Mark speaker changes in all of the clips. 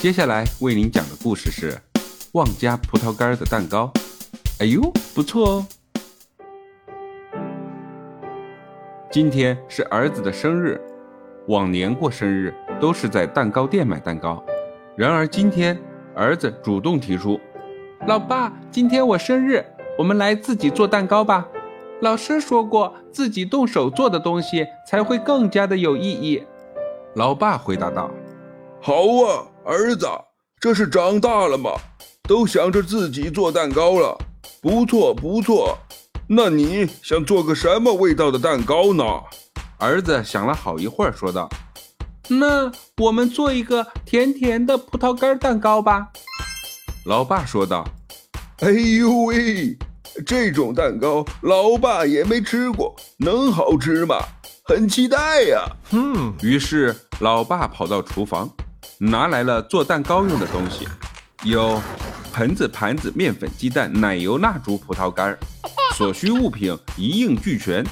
Speaker 1: 接下来为您讲的故事是《旺家葡萄干的蛋糕》。哎呦，不错哦！今天是儿子的生日，往年过生日都是在蛋糕店买蛋糕，然而今天儿子主动提出：“
Speaker 2: 老爸，今天我生日，我们来自己做蛋糕吧。老师说过，自己动手做的东西才会更加的有意义。”
Speaker 1: 老爸回答道：“
Speaker 3: 好啊。”儿子，这是长大了吗？都想着自己做蛋糕了，不错不错。那你想做个什么味道的蛋糕呢？
Speaker 1: 儿子想了好一会儿，说道：“
Speaker 2: 那我们做一个甜甜的葡萄干蛋糕吧。”
Speaker 1: 老爸说道：“
Speaker 3: 哎呦喂，这种蛋糕老爸也没吃过，能好吃吗？很期待呀。”
Speaker 1: 嗯，于是老爸跑到厨房。拿来了做蛋糕用的东西，有盆子、盘子、面粉、鸡蛋、奶油、蜡烛、葡萄干，所需物品一应俱全。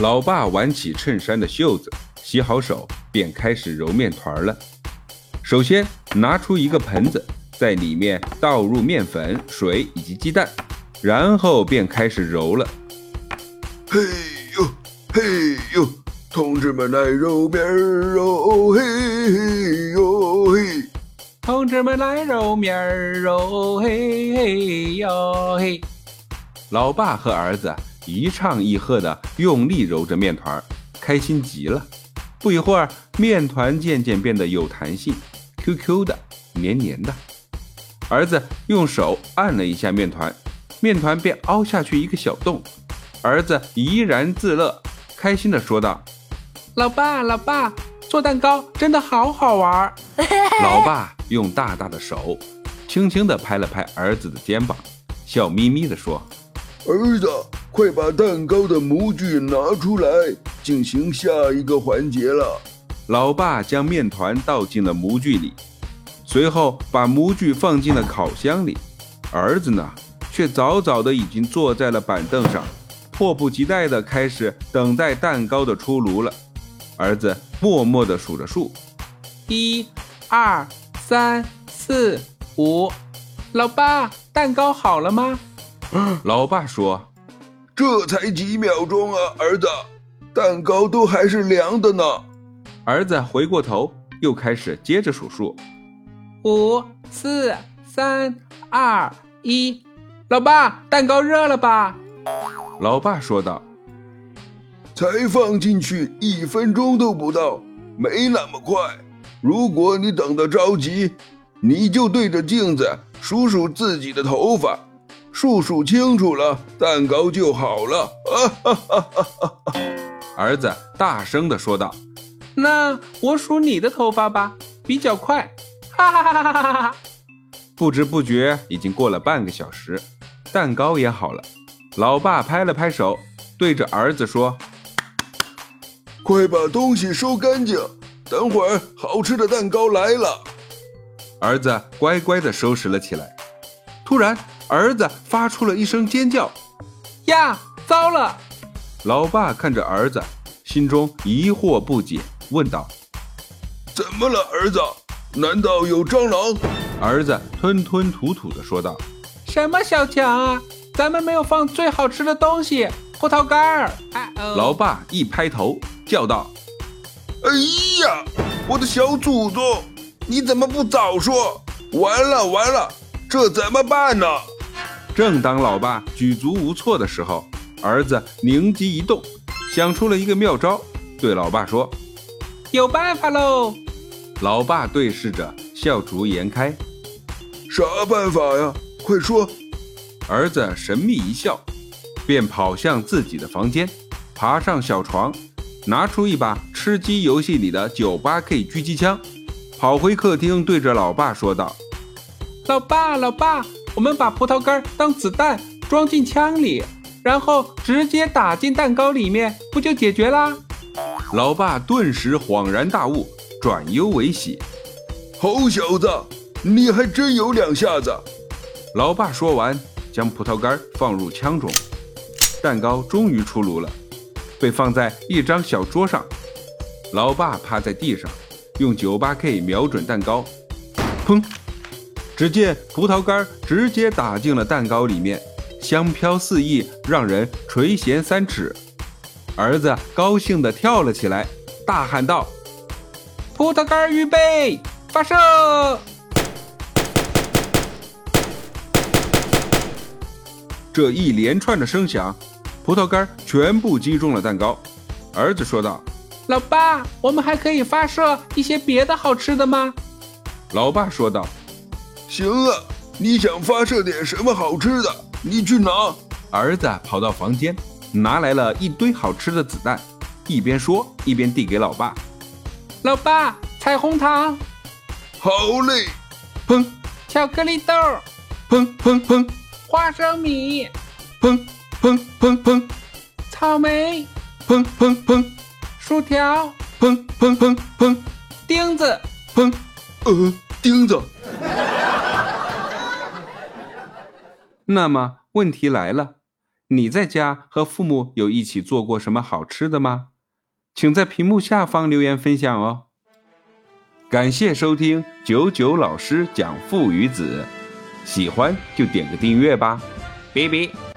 Speaker 1: 老爸挽起衬衫的袖子，洗好手，便开始揉面团了。首先拿出一个盆子，在里面倒入面粉、水以及鸡蛋，然后便开始揉了。
Speaker 3: 嘿呦，嘿呦。同志们来揉面儿哦，嘿嘿哟嘿！
Speaker 2: 同志们来揉面儿哦，嘿嘿哟嘿！
Speaker 1: 老爸和儿子一唱一和的用力揉着面团，开心极了。不一会儿，面团渐渐变得有弹性，Q Q 的，黏黏的。儿子用手按了一下面团，面团便凹下去一个小洞。儿子怡然自乐，开心的说道。
Speaker 2: 老爸，老爸，做蛋糕真的好好玩。
Speaker 1: 老爸用大大的手轻轻地拍了拍儿子的肩膀，笑眯眯地说：“
Speaker 3: 儿子，快把蛋糕的模具拿出来，进行下一个环节了。”
Speaker 1: 老爸将面团倒进了模具里，随后把模具放进了烤箱里。儿子呢，却早早的已经坐在了板凳上，迫不及待地开始等待蛋糕的出炉了。儿子默默地数着数，
Speaker 2: 一、二、三、四、五。老爸，蛋糕好了吗？
Speaker 1: 老爸说：“
Speaker 3: 这才几秒钟啊，儿子，蛋糕都还是凉的呢。”
Speaker 1: 儿子回过头，又开始接着数数：
Speaker 2: 五、四、三、二、一。老爸，蛋糕热了吧？
Speaker 1: 老爸说道。
Speaker 3: 才放进去一分钟都不到，没那么快。如果你等得着急，你就对着镜子数数自己的头发，数数清楚了，蛋糕就好了。哈哈哈哈
Speaker 1: 哈！儿子大声地说道：“
Speaker 2: 那我数你的头发吧，比较快。”哈哈哈哈哈哈！
Speaker 1: 不知不觉已经过了半个小时，蛋糕也好了。老爸拍了拍手，对着儿子说。
Speaker 3: 快把东西收干净，等会儿好吃的蛋糕来了。
Speaker 1: 儿子乖乖的收拾了起来。突然，儿子发出了一声尖叫：“
Speaker 2: 呀，糟了！”
Speaker 1: 老爸看着儿子，心中疑惑不解，问道：“
Speaker 3: 怎么了，儿子？难道有蟑螂？”
Speaker 1: 儿子吞吞吐吐的说道：“
Speaker 2: 什么小强啊，咱们没有放最好吃的东西——葡萄干儿。”
Speaker 1: 老爸一拍头。叫道：“
Speaker 3: 哎呀，我的小祖宗，你怎么不早说？完了完了，这怎么办呢？”
Speaker 1: 正当老爸举足无措的时候，儿子灵机一动，想出了一个妙招，对老爸说：“
Speaker 2: 有办法喽！”
Speaker 1: 老爸对视着，笑逐颜开：“
Speaker 3: 啥办法呀？快说！”
Speaker 1: 儿子神秘一笑，便跑向自己的房间，爬上小床。拿出一把吃鸡游戏里的 98K 狙击枪，跑回客厅，对着老爸说道：“
Speaker 2: 老爸，老爸，我们把葡萄干当子弹装进枪里，然后直接打进蛋糕里面，不就解决啦？”
Speaker 1: 老爸顿时恍然大悟，转忧为喜：“
Speaker 3: 好小子，你还真有两下子！”
Speaker 1: 老爸说完，将葡萄干放入枪中，蛋糕终于出炉了。被放在一张小桌上，老爸趴在地上，用九八 K 瞄准蛋糕，砰！只见葡萄干直接打进了蛋糕里面，香飘四溢，让人垂涎三尺。儿子高兴地跳了起来，大喊道：“
Speaker 2: 葡萄干预备，发射！”
Speaker 1: 这一连串的声响，葡萄干全部击中了蛋糕。儿子说道：“
Speaker 2: 老爸，我们还可以发射一些别的好吃的吗？”
Speaker 1: 老爸说道：“
Speaker 3: 行啊，你想发射点什么好吃的，你去拿。”
Speaker 1: 儿子跑到房间。拿来了一堆好吃的子弹，一边说一边递给老爸。
Speaker 2: 老爸，彩虹糖，
Speaker 3: 好嘞！
Speaker 1: 砰！
Speaker 2: 巧克力豆，
Speaker 1: 砰砰砰！
Speaker 2: 花生米，
Speaker 1: 砰砰砰砰！
Speaker 2: 草莓，
Speaker 1: 砰砰砰！
Speaker 2: 薯条，
Speaker 1: 砰砰砰砰！
Speaker 2: 钉子，
Speaker 1: 砰！
Speaker 3: 呃，钉子。
Speaker 1: 那么问题来了。你在家和父母有一起做过什么好吃的吗？请在屏幕下方留言分享哦。感谢收听九九老师讲父与子，喜欢就点个订阅吧，拜拜。